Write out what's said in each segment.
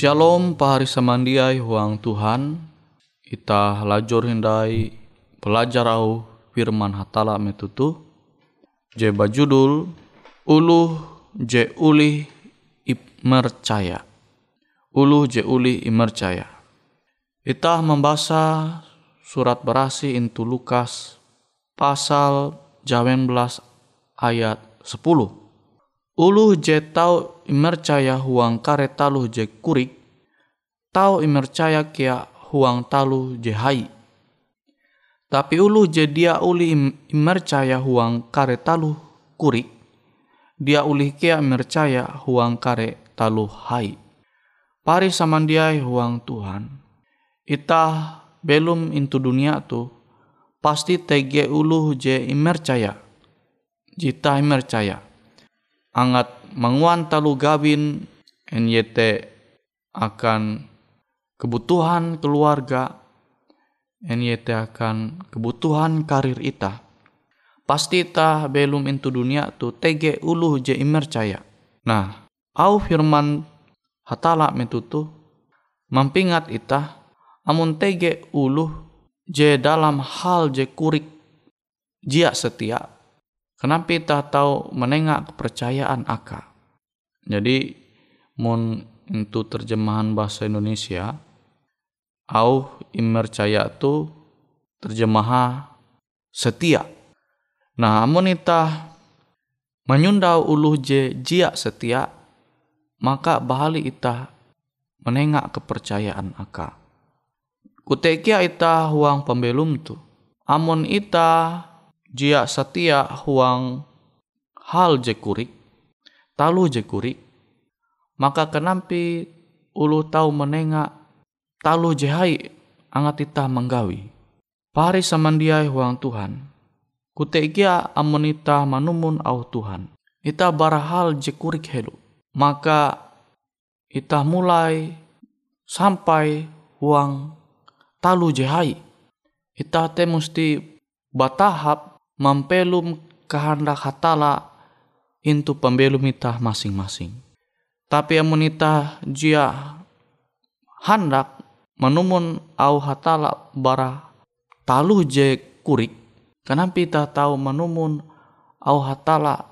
Shalom pahari samandiai huang Tuhan. Ita lajur hindai pelajar au firman hatala metutu. Je bajudul Uluh je uli imercaya. Uluh je uli imercaya. Ita membaca surat berasi intu Lukas pasal jawen belas ayat 10 Uluh je tau imercaya huang kare taluh je kurik, tau imercaya kia huang taluh je hai. Tapi ulu je dia uli imercaya huang kare taluh kurik, dia uli kia imercaya huang kare taluh hai. Pari samandiai huang Tuhan, itah belum intu dunia tu, pasti tege ulu je imercaya. jita mercaya. Angat menguan talu gawin NYT akan kebutuhan keluarga, NYT akan kebutuhan karir ita. Pasti ita belum into dunia tu tege uluh je imercaya. Nah, au firman hatala metutu mampingat ita amun tege uluh je dalam hal je kurik jia setia kenapa ita tahu menengak kepercayaan aka jadi mun itu terjemahan bahasa Indonesia au imercaya tu terjemah setia. Nah amun ita menyundau uluh je jia setia maka bahali ita menengak kepercayaan aka Kutekia ita huang pembelum tu. Amun ita jia setia huang hal je kurik, talu je kurik, maka kenampi ulu tahu menengak talu je hai angat ita menggawi. Pari samandiai huang Tuhan. Kutekia amun ita manumun au Tuhan. Ita barahal je kurik helu. Maka ita mulai sampai huang talu jehai. Ita te musti batahap mampelum kehendak hatala intu pembelum ita masing-masing. Tapi amun ita jia hendak menumun au hatala bara talu je kurik. Kenapa ita tahu menumun au hatala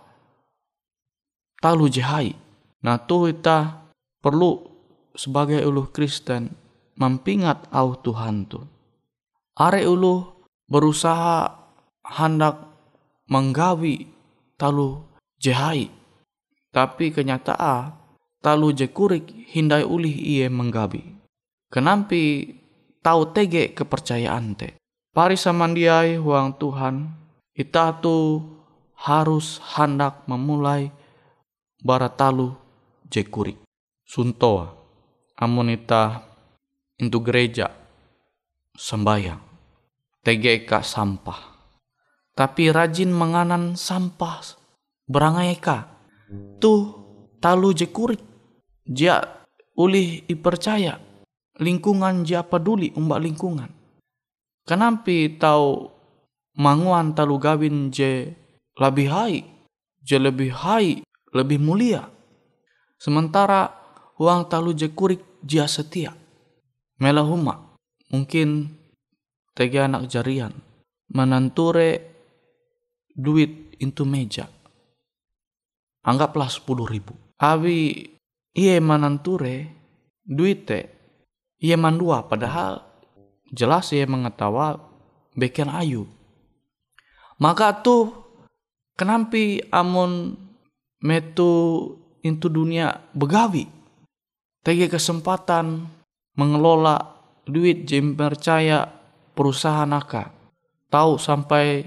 talu jehai. Nah tuh ita perlu sebagai uluh Kristen mampingat au Tuhan tu. Are ulu berusaha hendak menggawi talu jehai. Tapi kenyataan talu jekurik hindai ulih iye menggawi. Kenampi tahu tege kepercayaan te. Pari samandiai huang Tuhan, ita tu harus hendak memulai baratalu jekurik. Suntoa, amonita untuk gereja sembahyang TGK sampah tapi rajin menganan sampah berangai ka. Tuh talu je kurik. Dia ulih dipercaya lingkungan dia peduli umbak lingkungan. Kenapa tahu manguan talu gawin je lebih hai je lebih hai lebih mulia. Sementara uang talu je kurik dia setia. Melahuma mungkin tega anak jarian. Menanture duit itu meja. Anggaplah sepuluh ribu. Abi iye mananture duit te iye mandua padahal jelas iye mengetawa beken ayu. Maka tuh kenampi amun metu itu dunia begawi. Tege kesempatan mengelola duit jem percaya perusahaan aka. Tahu sampai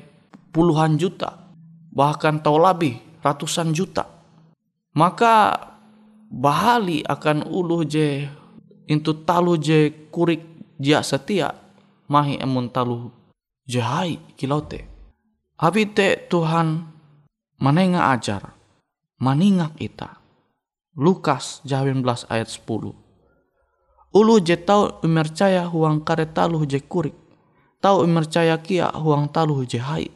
puluhan juta bahkan tahu lebih ratusan juta maka bahali akan ulu je itu talu je kurik jia setia mahi emun talu jahai kilote abi te Tuhan manenga ajar maningak ita Lukas 19 ayat 10 Ulu je tau imercaya huang kare taluh je kurik. Tau imercaya kia huang taluh je hai.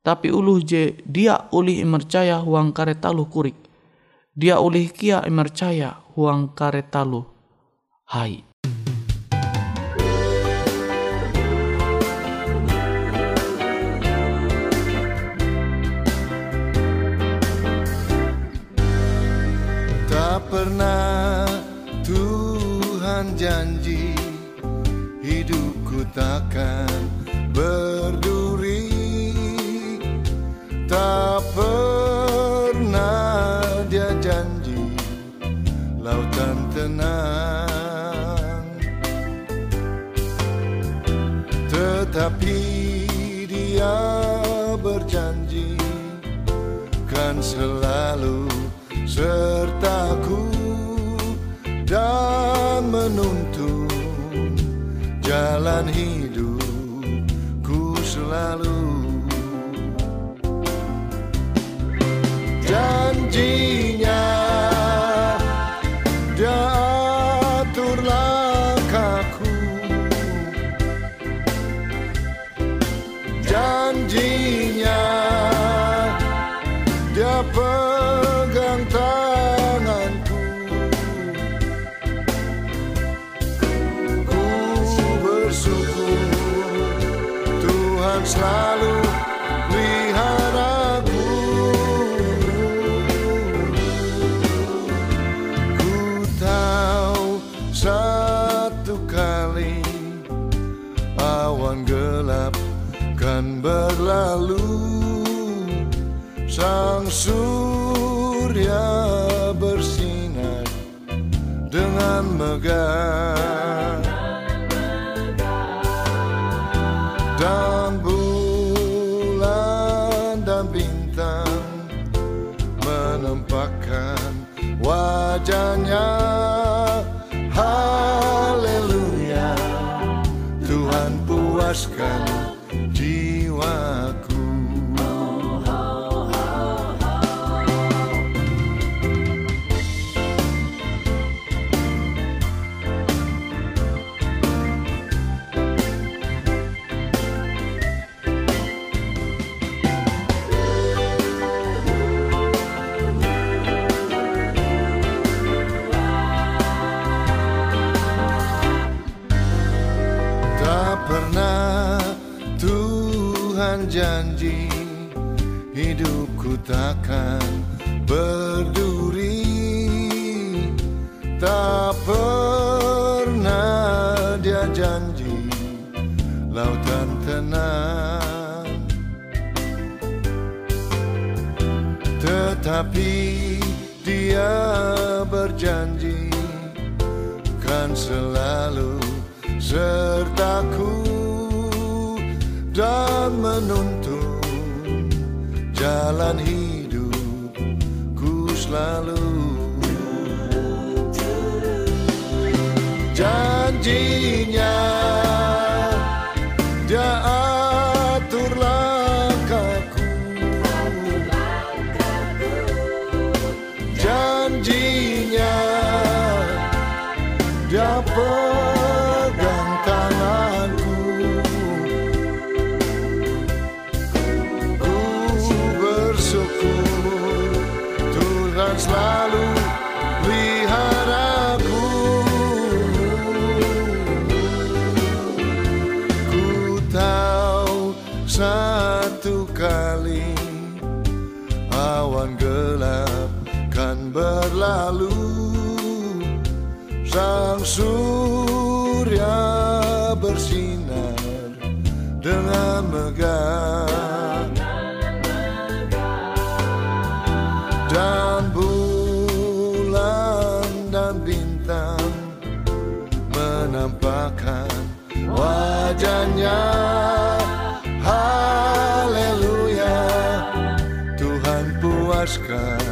Tapi ulu je dia ulih imercaya huang kare taluh kurik. Dia ulih kia imercaya huang kare taluh hai. Pernah Tuhan janji hidupku takkan berduri sertaku dan menuntun jalan hidupku selalu Sang surya bersinar dengan megah. Dan bulan dan bintang menampakkan wajahnya Tuhan janji Hidupku takkan berduri. Tak pernah dia janji Lautan tenang. Tetapi dia berjanji Kan selalu sertaku dan menuntun jalan hidupku selalu. Janjinya dia atur langkahku. Janjinya dia pegang berlalu Sang surya bersinar dengan megah. Dan bulan dan bintang menampakkan wajahnya. Haleluya Tuhan puaskan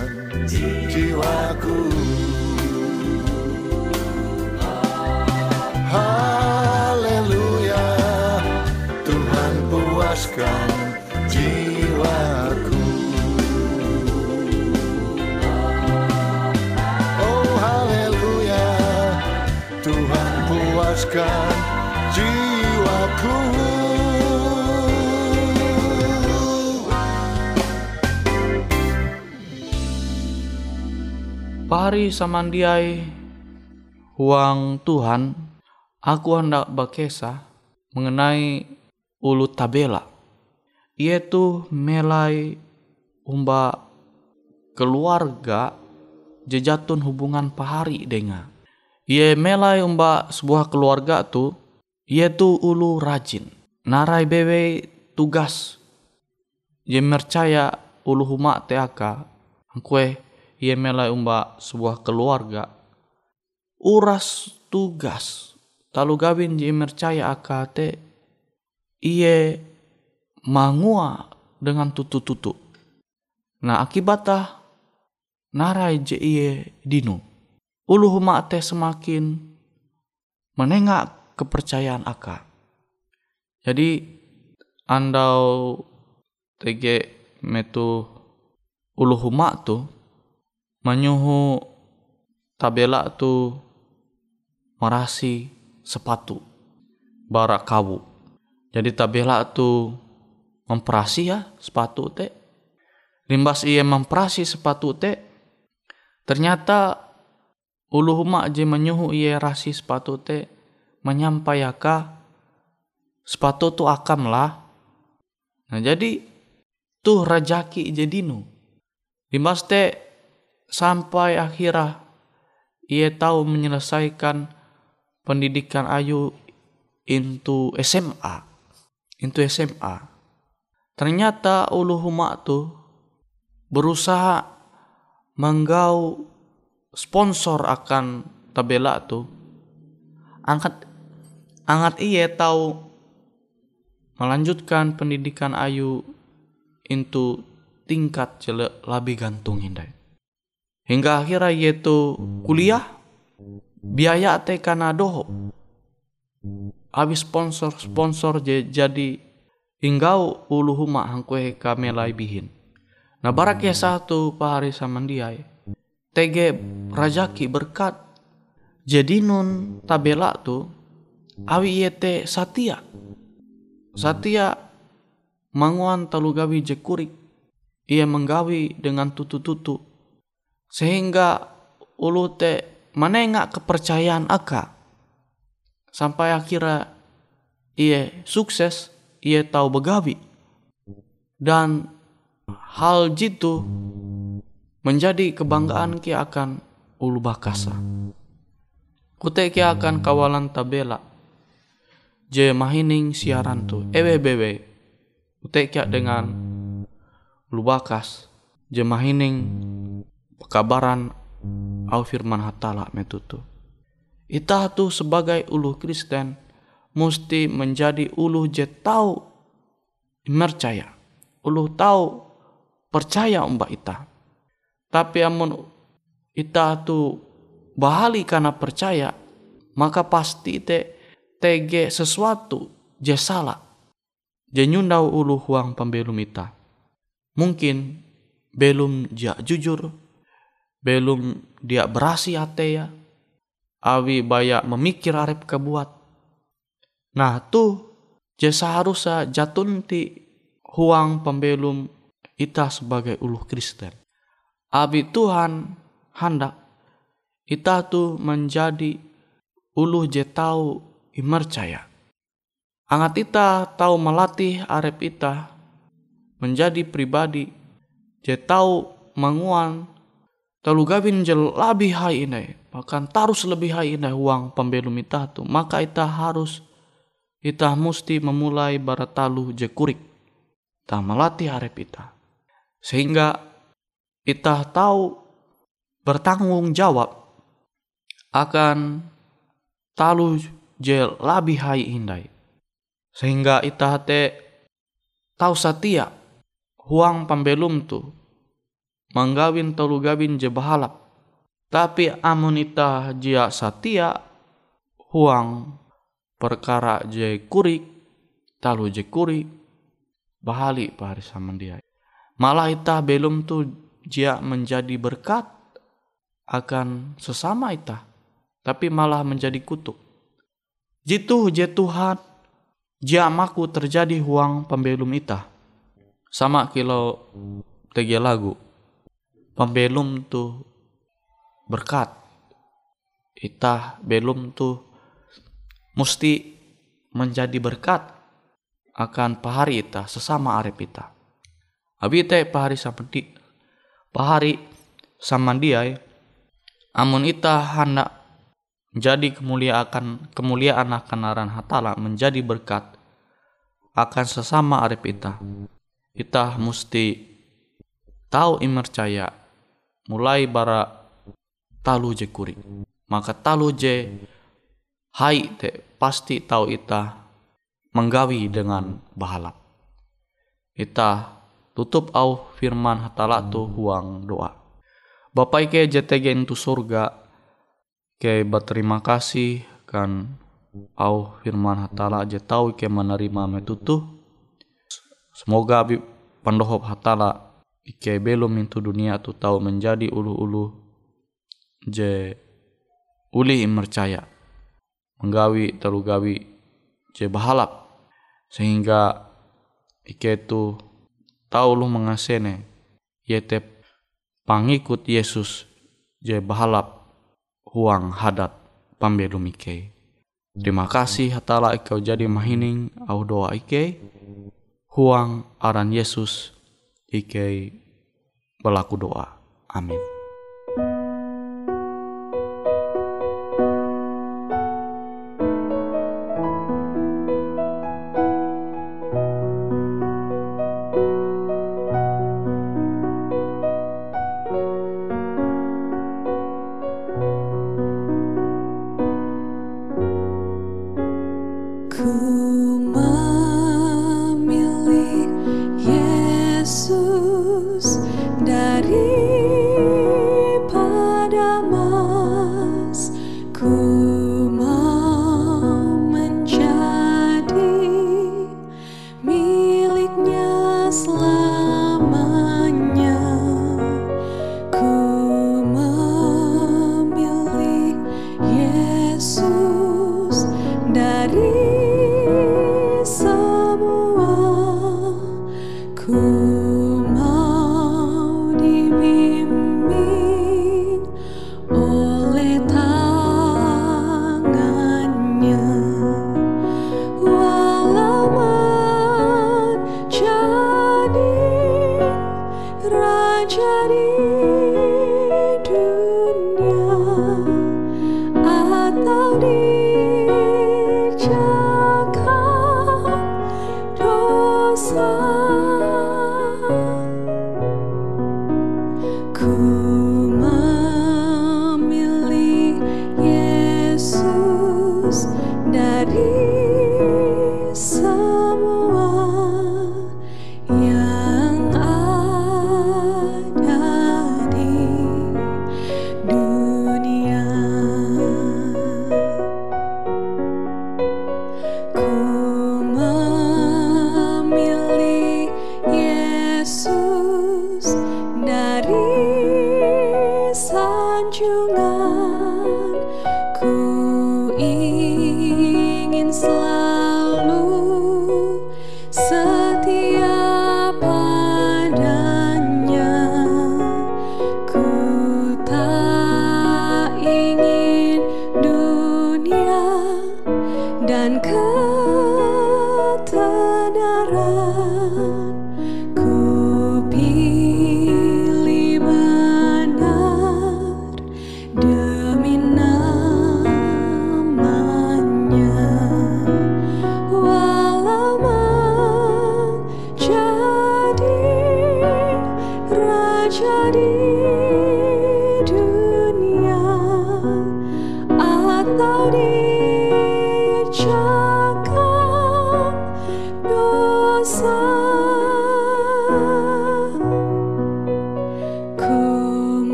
Pari samandiai huang Tuhan, aku hendak berkisah mengenai ulu tabela. Yaitu melai umba keluarga jejatun hubungan pahari dengan. Ia melai umba sebuah keluarga tu, yaitu ulu rajin. Narai bewe tugas. Ia mercaya ulu huma teaka. Kue ia melai umba sebuah keluarga. Uras tugas. Talu gawin je mercaya akate iye mangua dengan tutu-tutu. Nah akibatah narai je iye dinu. Ulu huma teh semakin menengak kepercayaan aka jadi andau tege metu ulu huma tu menyuhu tabela tu merasi sepatu barak kawu. Jadi tabela tu memperasi ya sepatu te. Limbas ia memperasi sepatu te. Ternyata ulu huma je menyuhu ia rasi sepatu te menyampaikan sepatu tu akam lah Nah jadi tuh rajaki jedinu. Dimaste sampai akhirah ia tahu menyelesaikan pendidikan Ayu into SMA. Into SMA. Ternyata ulu huma tuh berusaha menggau sponsor akan tabela tuh. Angkat angkat ia tahu melanjutkan pendidikan Ayu into tingkat jelek lebih gantung hindai. Hingga akhirnya yaitu kuliah biaya teh karena doho. Habis sponsor-sponsor jadi hinggau ulu huma hangkue kami bihin. Nah barak ya satu pahari sama dia Tege rajaki berkat. Jadi nun tabela tu awi yete satia Satya manguan talu gawi jekurik. Ia menggawi dengan tutu-tutu. Sehingga ulu te menengak kepercayaan aka. Sampai akhirnya ia sukses, ia tahu begawi. Dan hal jitu menjadi kebanggaan ki akan ulu bakasa. Kute ki akan kawalan tabela je mahining siaran tu ewe bewe utekia dengan lubakas je mahining kabaran au firman hatala metutu. Ita tu sebagai ulu Kristen mesti menjadi ulu je tahu percaya ulu tahu percaya umbak ita tapi amun ita tu bahali karena percaya maka pasti te tege sesuatu je salah. Je nyundau ulu huang pembelum ita mungkin belum dia jujur belum dia berasi ya. Awi banyak memikir arep kebuat. Nah tuh je seharusnya jatun ti huang pembelum ita sebagai ulu Kristen. Abi Tuhan hendak ita tuh menjadi ulu je tahu imercaya. Angat ita tahu melatih arep ita menjadi pribadi je tahu menguan talu gabin je lebih hai ini bahkan tarus lebih hai ini uang pembelum ita tu. Maka ita harus ita mesti memulai baratalu je kurik. Tak melatih arep ita sehingga ita tahu bertanggung jawab akan talu je lebih hai indai. Sehingga ita hate tahu satia huang pembelum tu manggawin tolu gawin je bahalap. Tapi amun ita jia satia huang perkara je kurik talu je kurik bahali pahari sama dia. Malah ita belum tu jia menjadi berkat akan sesama ita, tapi malah menjadi kutuk. Jitu je Tuhan, jamaku terjadi huang pembelum ita. Sama kilo tegi lagu. Pembelum tu berkat. Ita belum tu mesti menjadi berkat akan pahari ita sesama arep ita. Abi te pahari di pahari sama dia amun ita hendak jadi kemuliaan kemuliaan akan aran hatala menjadi berkat akan sesama ita. Ita mesti tahu imercaya mulai bara talu je kuri. Maka talu je hai te pasti tahu ita menggawi dengan bahalap. Ita tutup au firman hatala tu huang doa. Bapak ike JTG itu surga Oke, berterima kasih kan au firman hatala aja tahu ke menerima metutu. Semoga pandohop hatala ike belum itu dunia tu tahu menjadi ulu-ulu. Je uli mercaya. Menggawi telu gawi je bahalap sehingga ike tu tahu lu mengasene. Yete pangikut Yesus je bahalap huang hadat pambelum ike. Terima kasih hatala ikau jadi mahining au doa ike. huang aran Yesus Ike berlaku doa. Amin.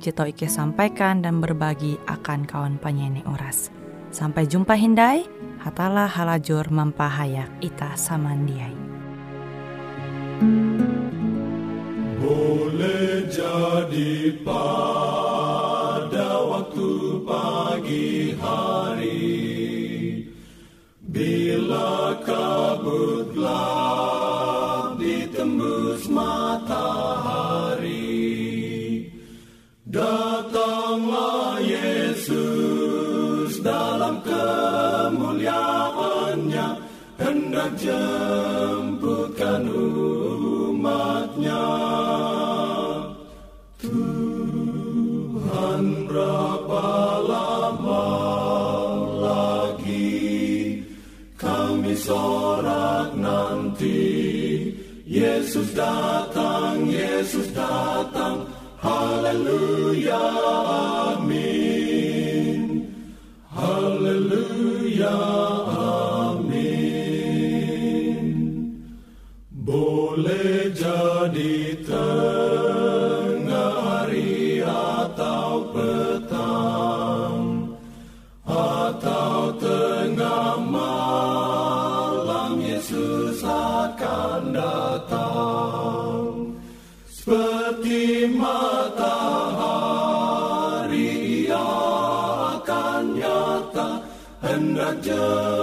Jito Ike sampaikan dan berbagi akan kawan penyanyi oras. Sampai jumpa Hindai, hatalah halajur mempahayak ita samandiai. Boleh jadi pada waktu pagi hari Bila kabut ditembus matahari Datanglah Yesus dalam kemuliaannya. Hendak jemputkan umatnya. Tuhan berapa lama lagi Kami sorak nanti. Yesus datang, Haleluya, amin. Haleluya, amin. Boleh jadi tengah hari atau petang Atau tengah malam Yesus akan datang. Seperti Hendak